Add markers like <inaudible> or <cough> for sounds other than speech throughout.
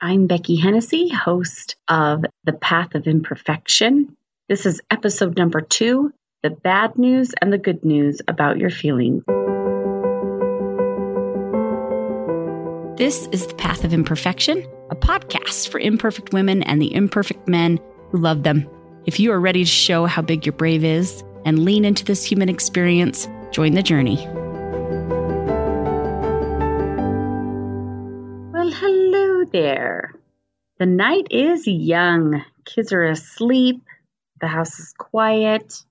I'm Becky Hennessy, host of The Path of Imperfection. This is episode number two the bad news and the good news about your feelings. This is The Path of Imperfection, a podcast for imperfect women and the imperfect men who love them. If you are ready to show how big your brave is and lean into this human experience, join the journey. There. The night is young. Kids are asleep. The house is quiet.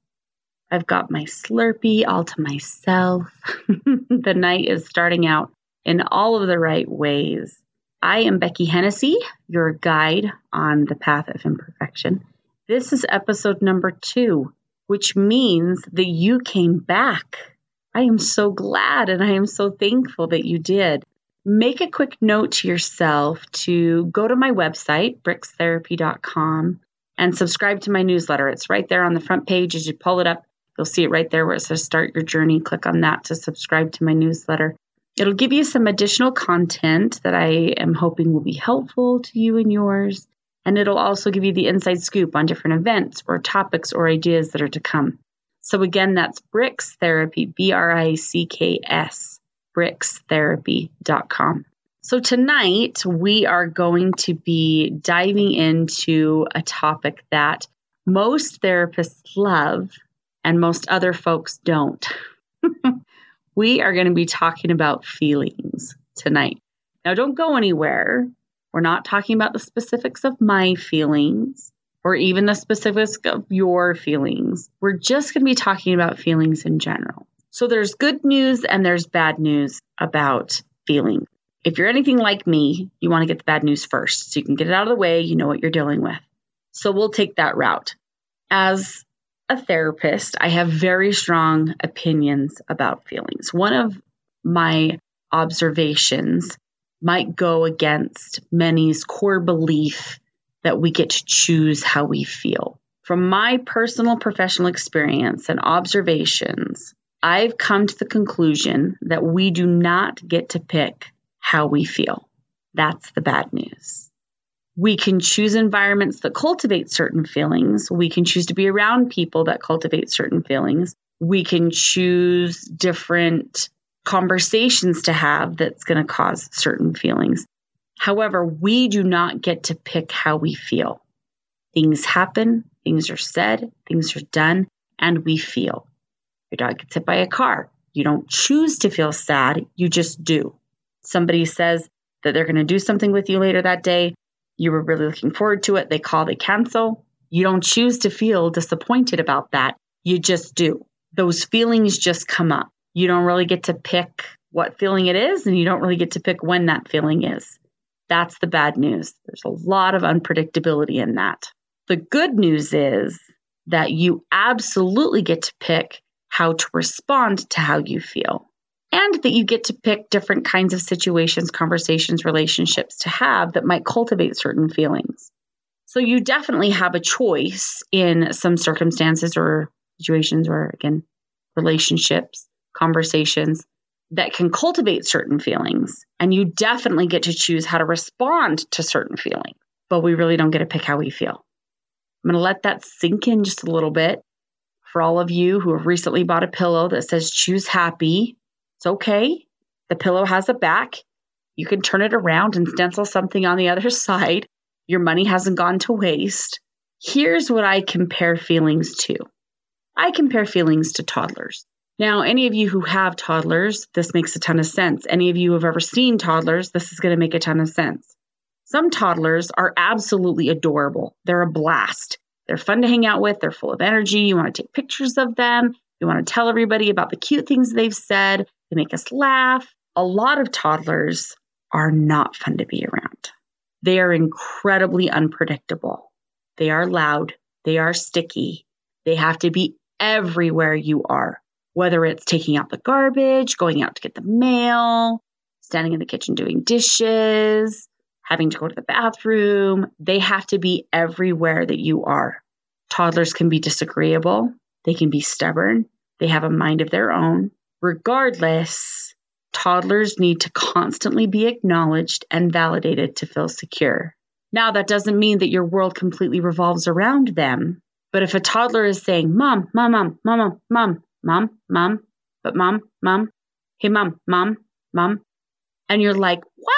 I've got my Slurpee all to myself. <laughs> the night is starting out in all of the right ways. I am Becky Hennessy, your guide on the path of imperfection. This is episode number two, which means that you came back. I am so glad and I am so thankful that you did. Make a quick note to yourself to go to my website, brickstherapy.com, and subscribe to my newsletter. It's right there on the front page as you pull it up. You'll see it right there where it says start your journey. Click on that to subscribe to my newsletter. It'll give you some additional content that I am hoping will be helpful to you and yours. And it'll also give you the inside scoop on different events or topics or ideas that are to come. So again, that's Bricks Therapy, B R I C K S, brickstherapy.com. So tonight we are going to be diving into a topic that most therapists love and most other folks don't. <laughs> we are going to be talking about feelings tonight. Now, don't go anywhere. We're not talking about the specifics of my feelings or even the specifics of your feelings. We're just going to be talking about feelings in general. So, there's good news and there's bad news about feeling. If you're anything like me, you want to get the bad news first so you can get it out of the way, you know what you're dealing with. So, we'll take that route. As a therapist, I have very strong opinions about feelings. One of my observations might go against many's core belief that we get to choose how we feel. From my personal professional experience and observations, I've come to the conclusion that we do not get to pick how we feel. That's the bad news. We can choose environments that cultivate certain feelings. We can choose to be around people that cultivate certain feelings. We can choose different conversations to have that's going to cause certain feelings. However, we do not get to pick how we feel. Things happen, things are said, things are done, and we feel. Your dog gets hit by a car. You don't choose to feel sad, you just do. Somebody says that they're going to do something with you later that day you were really looking forward to it, they call, they cancel. You don't choose to feel disappointed about that. You just do. Those feelings just come up. You don't really get to pick what feeling it is, and you don't really get to pick when that feeling is. That's the bad news. There's a lot of unpredictability in that. The good news is that you absolutely get to pick how to respond to how you feel and that you get to pick different kinds of situations, conversations, relationships to have that might cultivate certain feelings. So you definitely have a choice in some circumstances or situations or again, relationships, conversations that can cultivate certain feelings. And you definitely get to choose how to respond to certain feelings, but we really don't get to pick how we feel. I'm going to let that sink in just a little bit. For all of you who have recently bought a pillow that says choose happy, it's okay. The pillow has a back. You can turn it around and stencil something on the other <laughs> side. Your money hasn't gone to waste. Here's what I compare feelings to I compare feelings to toddlers. Now, any of you who have toddlers, this makes a ton of sense. Any of you who have ever seen toddlers, this is going to make a ton of sense. Some toddlers are absolutely adorable. They're a blast. They're fun to hang out with. They're full of energy. You want to take pictures of them. You want to tell everybody about the cute things they've said. They make us laugh. A lot of toddlers are not fun to be around. They are incredibly unpredictable. They are loud. They are sticky. They have to be everywhere you are, whether it's taking out the garbage, going out to get the mail, standing in the kitchen doing dishes, having to go to the bathroom. They have to be everywhere that you are. Toddlers can be disagreeable. They can be stubborn. They have a mind of their own regardless, toddlers need to constantly be acknowledged and validated to feel secure. Now, that doesn't mean that your world completely revolves around them. But if a toddler is saying, Mom, Mom, Mom, Mom, Mom, Mom, Mom, but Mom, Mom, hey, Mom, Mom, Mom, and you're like, What?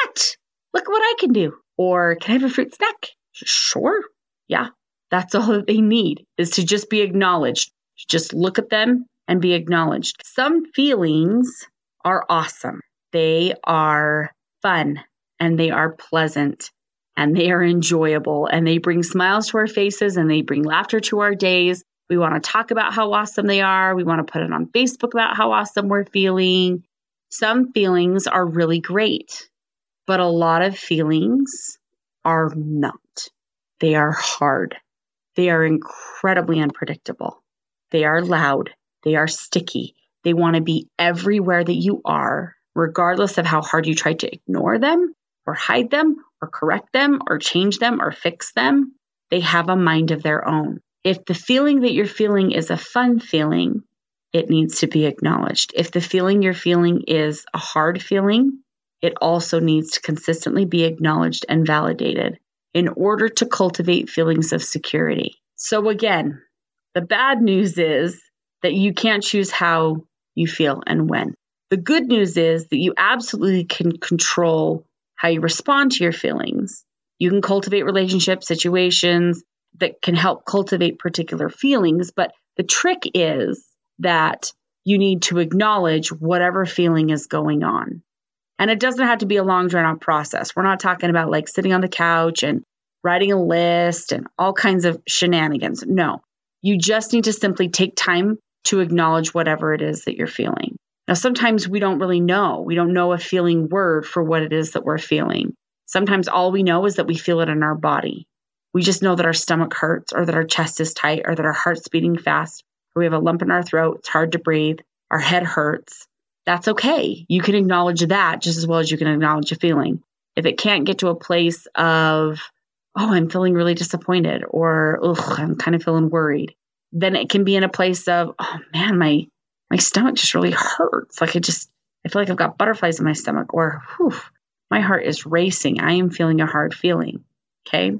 Look what I can do. Or can I have a fruit snack? Sure. Yeah. That's all that they need is to just be acknowledged. Just look at them and be acknowledged. Some feelings are awesome. They are fun and they are pleasant and they are enjoyable and they bring smiles to our faces and they bring laughter to our days. We want to talk about how awesome they are. We want to put it on Facebook about how awesome we're feeling. Some feelings are really great, but a lot of feelings are not. They are hard. They are incredibly unpredictable. They are loud. They are sticky. They want to be everywhere that you are, regardless of how hard you try to ignore them or hide them or correct them or change them or fix them. They have a mind of their own. If the feeling that you're feeling is a fun feeling, it needs to be acknowledged. If the feeling you're feeling is a hard feeling, it also needs to consistently be acknowledged and validated in order to cultivate feelings of security. So, again, the bad news is that you can't choose how you feel and when. The good news is that you absolutely can control how you respond to your feelings. You can cultivate relationships, situations that can help cultivate particular feelings. But the trick is that you need to acknowledge whatever feeling is going on. And it doesn't have to be a long, drawn out process. We're not talking about like sitting on the couch and writing a list and all kinds of shenanigans. No, you just need to simply take time to acknowledge whatever it is that you're feeling. Now, sometimes we don't really know. We don't know a feeling word for what it is that we're feeling. Sometimes all we know is that we feel it in our body. We just know that our stomach hurts or that our chest is tight or that our heart's beating fast or we have a lump in our throat. It's hard to breathe. Our head hurts. That's okay. You can acknowledge that just as well as you can acknowledge a feeling. If it can't get to a place of, oh, I'm feeling really disappointed or, ugh, I'm kind of feeling worried, then it can be in a place of, oh man, my my stomach just really hurts. Like I just, I feel like I've got butterflies in my stomach, or whew, my heart is racing. I am feeling a hard feeling. Okay.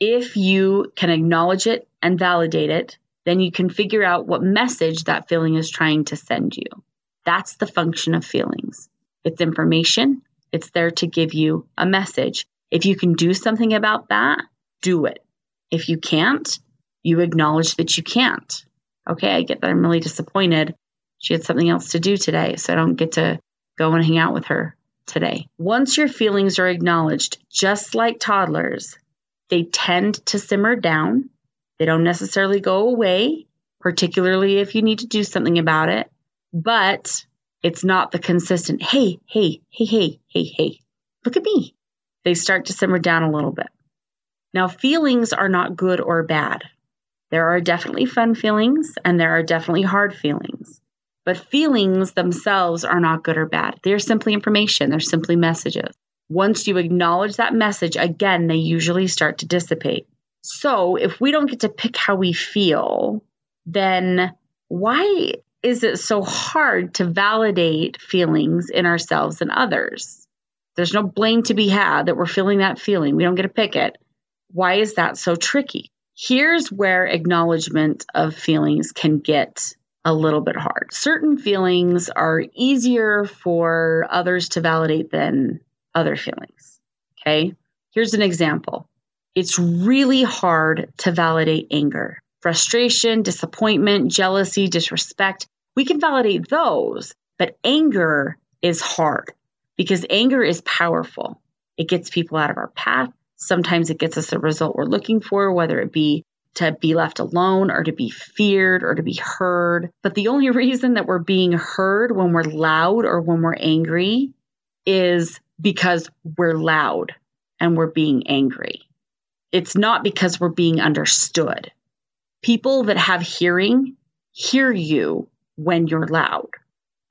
If you can acknowledge it and validate it, then you can figure out what message that feeling is trying to send you. That's the function of feelings. It's information, it's there to give you a message. If you can do something about that, do it. If you can't, you acknowledge that you can't. Okay, I get that I'm really disappointed, she had something else to do today, so I don't get to go and hang out with her today. Once your feelings are acknowledged, just like toddlers, they tend to simmer down. They don't necessarily go away, particularly if you need to do something about it, but it's not the consistent, hey, hey, hey, hey, hey, hey, look at me. They start to simmer down a little bit. Now, feelings are not good or bad. There are definitely fun feelings and there are definitely hard feelings. But feelings themselves are not good or bad. They're simply information, they're simply messages. Once you acknowledge that message, again, they usually start to dissipate. So if we don't get to pick how we feel, then why is it so hard to validate feelings in ourselves and others? There's no blame to be had that we're feeling that feeling. We don't get to pick it. Why is that so tricky? Here's where acknowledgement of feelings can get a little bit hard. Certain feelings are easier for others to validate than other feelings. Okay. Here's an example it's really hard to validate anger, frustration, disappointment, jealousy, disrespect. We can validate those, but anger is hard because anger is powerful. It gets people out of our path. Sometimes it gets us the result we're looking for, whether it be to be left alone or to be feared or to be heard. But the only <laughs> reason that we're being heard when we're loud or when we're angry is because we're loud and we're being angry. It's not because we're being understood. People that have hearing hear you when you're loud.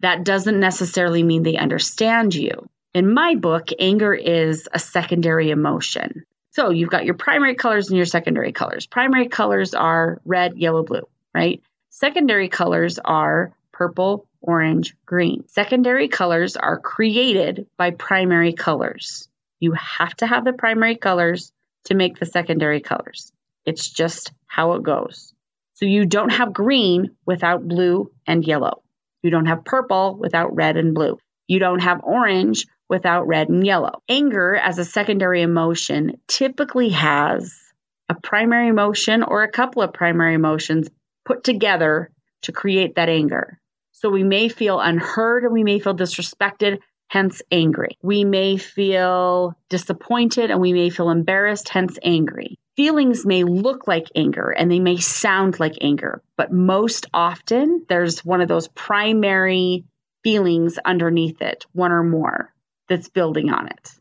That doesn't necessarily mean they understand you. In my book, anger is a secondary emotion. So you've got your primary colors and your secondary colors. Primary colors are red, yellow, blue, right? Secondary colors are purple, orange, green. Secondary colors are created by primary colors. You have to have the primary colors to make the secondary colors. It's just how it goes. So you don't have green without blue and yellow. You don't have purple without red and blue. You don't have orange without red and yellow. Anger as a secondary emotion typically has a primary emotion or a couple of primary emotions put together to create that anger. So we may feel unheard and we may feel disrespected, hence angry. We may feel disappointed and we may feel embarrassed, hence angry. Feelings may look like anger and they may sound like anger, but most often there's one of those primary feelings underneath it, one or more, that's building on it.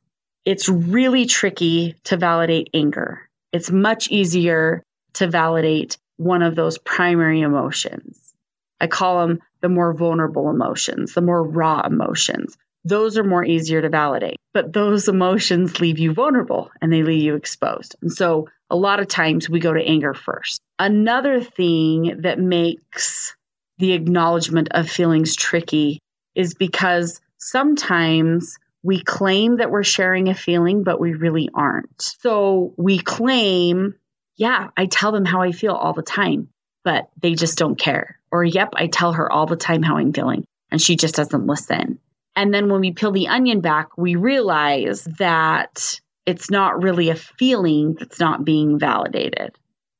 It's really tricky to validate anger. It's much easier to validate one of those primary emotions. I call them the more vulnerable emotions, the more raw emotions. Those are more easier to validate, but those emotions leave you vulnerable and they leave you exposed. And so a lot of times we go to anger first. Another thing that makes the acknowledgement of feelings tricky is because sometimes we claim that we're sharing a feeling, but we really aren't. So we claim, yeah, I tell them how I feel all the time, but they just don't care. Or, yep, I tell her all the time how I'm feeling, and she just doesn't listen. And then when we peel the onion back, we realize that it's not really a feeling that's not being validated.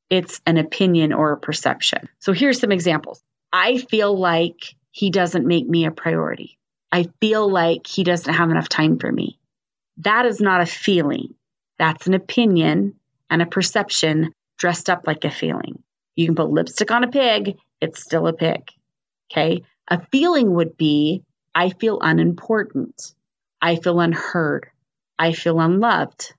It's an opinion or a perception. So here's some examples. I feel like he doesn't make me a priority. I feel like he doesn't have enough time for me. That is not a feeling. That's an opinion and a perception dressed up like a feeling. You can put lipstick on a pig, it's still a pig. Okay. A feeling would be I feel unimportant. I feel unheard. I feel unloved.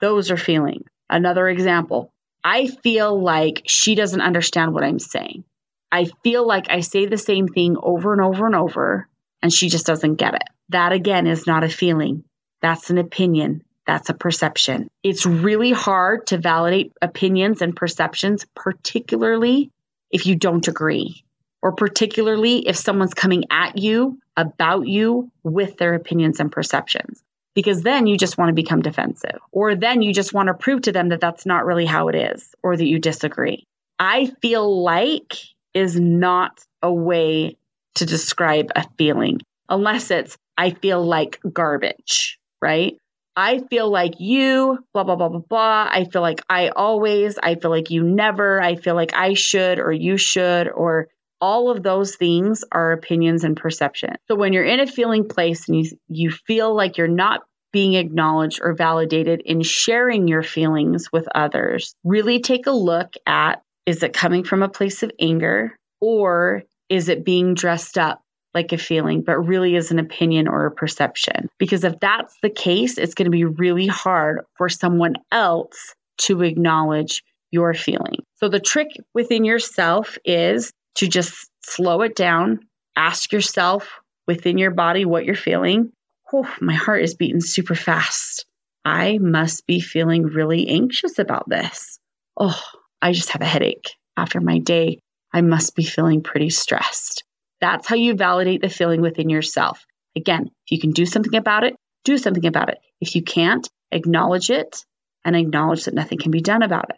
Those are feelings. Another example I feel like she doesn't understand what I'm saying. I feel like I say the same thing over and over and over, and she just doesn't get it. That again is not a feeling, that's an opinion. That's a perception. It's really hard to validate opinions and perceptions, particularly if you don't agree, or particularly if someone's coming at you about you with their opinions and perceptions. Because then you just want to become defensive, or then you just want to prove to them that that's not really how it is, or that you disagree. I feel like is not a way to describe a feeling unless it's, I feel like garbage, right? I feel like you, blah, blah, blah, blah, blah. I feel like I always, I feel like you never, I feel like I should or you should, or all of those things are opinions and perception. So when you're in a feeling place and you, you feel like you're not being acknowledged or validated in sharing your feelings with others, really take a look at is it coming from a place of anger or is it being dressed up like a feeling, but really is an opinion or a perception. Because if that's the case, it's going to be really hard for someone else to acknowledge your feeling. So the trick within yourself is to just slow it down, ask yourself within your body what you're feeling. Oh, my heart is beating super fast. I must be feeling really anxious about this. Oh, I just have a headache after my day. I must be feeling pretty stressed. That's how you validate the feeling within yourself. Again, if you can do something about it, do something about it. If you can't, acknowledge it and acknowledge that nothing can be done about it.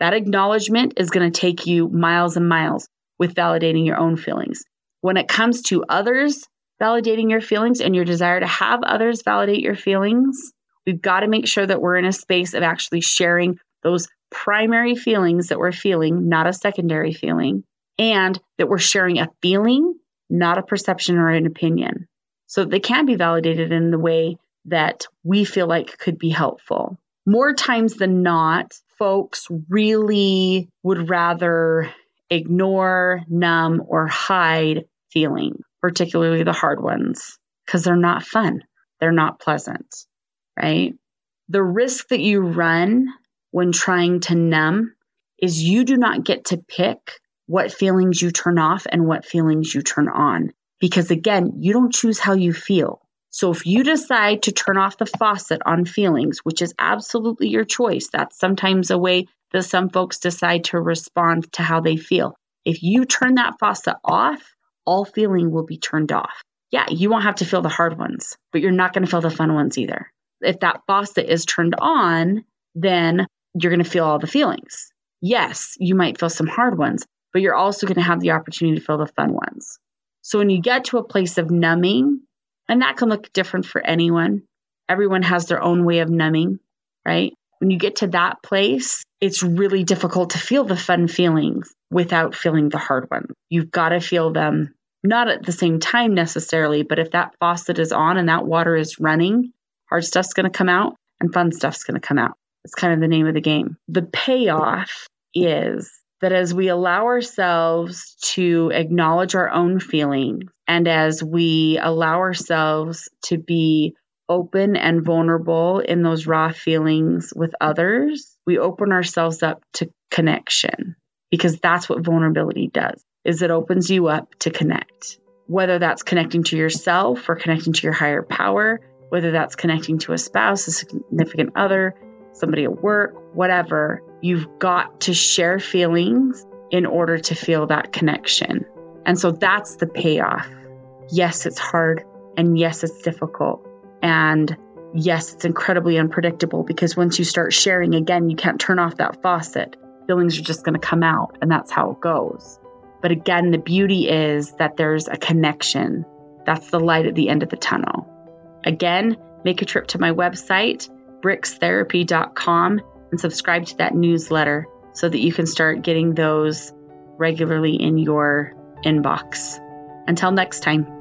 That acknowledgement is going to take you miles and miles with validating your own feelings. When it comes to others validating your feelings and your desire to have others validate your feelings, we've got to make sure that we're in a space of actually sharing those primary feelings that we're feeling, not a secondary feeling, and that we're sharing a feeling not a perception or an opinion. So they can be validated in the way that we feel like could be helpful. More times than not, folks really would rather ignore, numb, or hide feeling, particularly the hard ones, because they're not fun. They're not pleasant, right? The risk that you run when trying to numb is you do not get to pick what feelings you turn off and what feelings you turn on. Because again, you don't choose how you feel. So if you decide to turn off the faucet on feelings, which is absolutely your choice, that's sometimes a way that some folks decide to respond to how they feel. If you turn that faucet off, all feeling will be turned off. Yeah, you won't have to feel the hard ones, but you're not going to feel the fun ones either. If that faucet is turned on, then you're going to feel all the feelings. Yes, you might feel some hard ones, but you're also going to have the opportunity to feel the fun ones. So when you get to a place of numbing, and that can look different for anyone, everyone has their own way of numbing, right? When you get to that place, it's really difficult to feel the fun feelings without feeling the hard ones. You've got to feel them not at the same time necessarily, but if that faucet is on and that water is running, hard stuff's going to come out and fun stuff's going to come out. It's kind of the name of the game. The payoff is that as we allow ourselves to acknowledge our own feelings and as we allow ourselves to be open and vulnerable in those raw feelings with others, we open ourselves up to connection because that's what vulnerability does. Is it opens you up to connect. Whether that's connecting to yourself or connecting to your higher power, whether that's connecting to a spouse, a significant other, somebody at work, whatever, you've got to share feelings in order to feel that connection. And so that's the payoff. Yes, it's hard. And yes, it's difficult. And yes, it's incredibly unpredictable because once you start sharing again, you can't turn off that faucet. Feelings are just going to come out, and that's how it goes. But again, the beauty is that there's a connection. That's the light at the end of the tunnel. Again, make a trip to my website, brickstherapy.com, and subscribe to that newsletter so that you can start getting those regularly in your inbox. Until next time.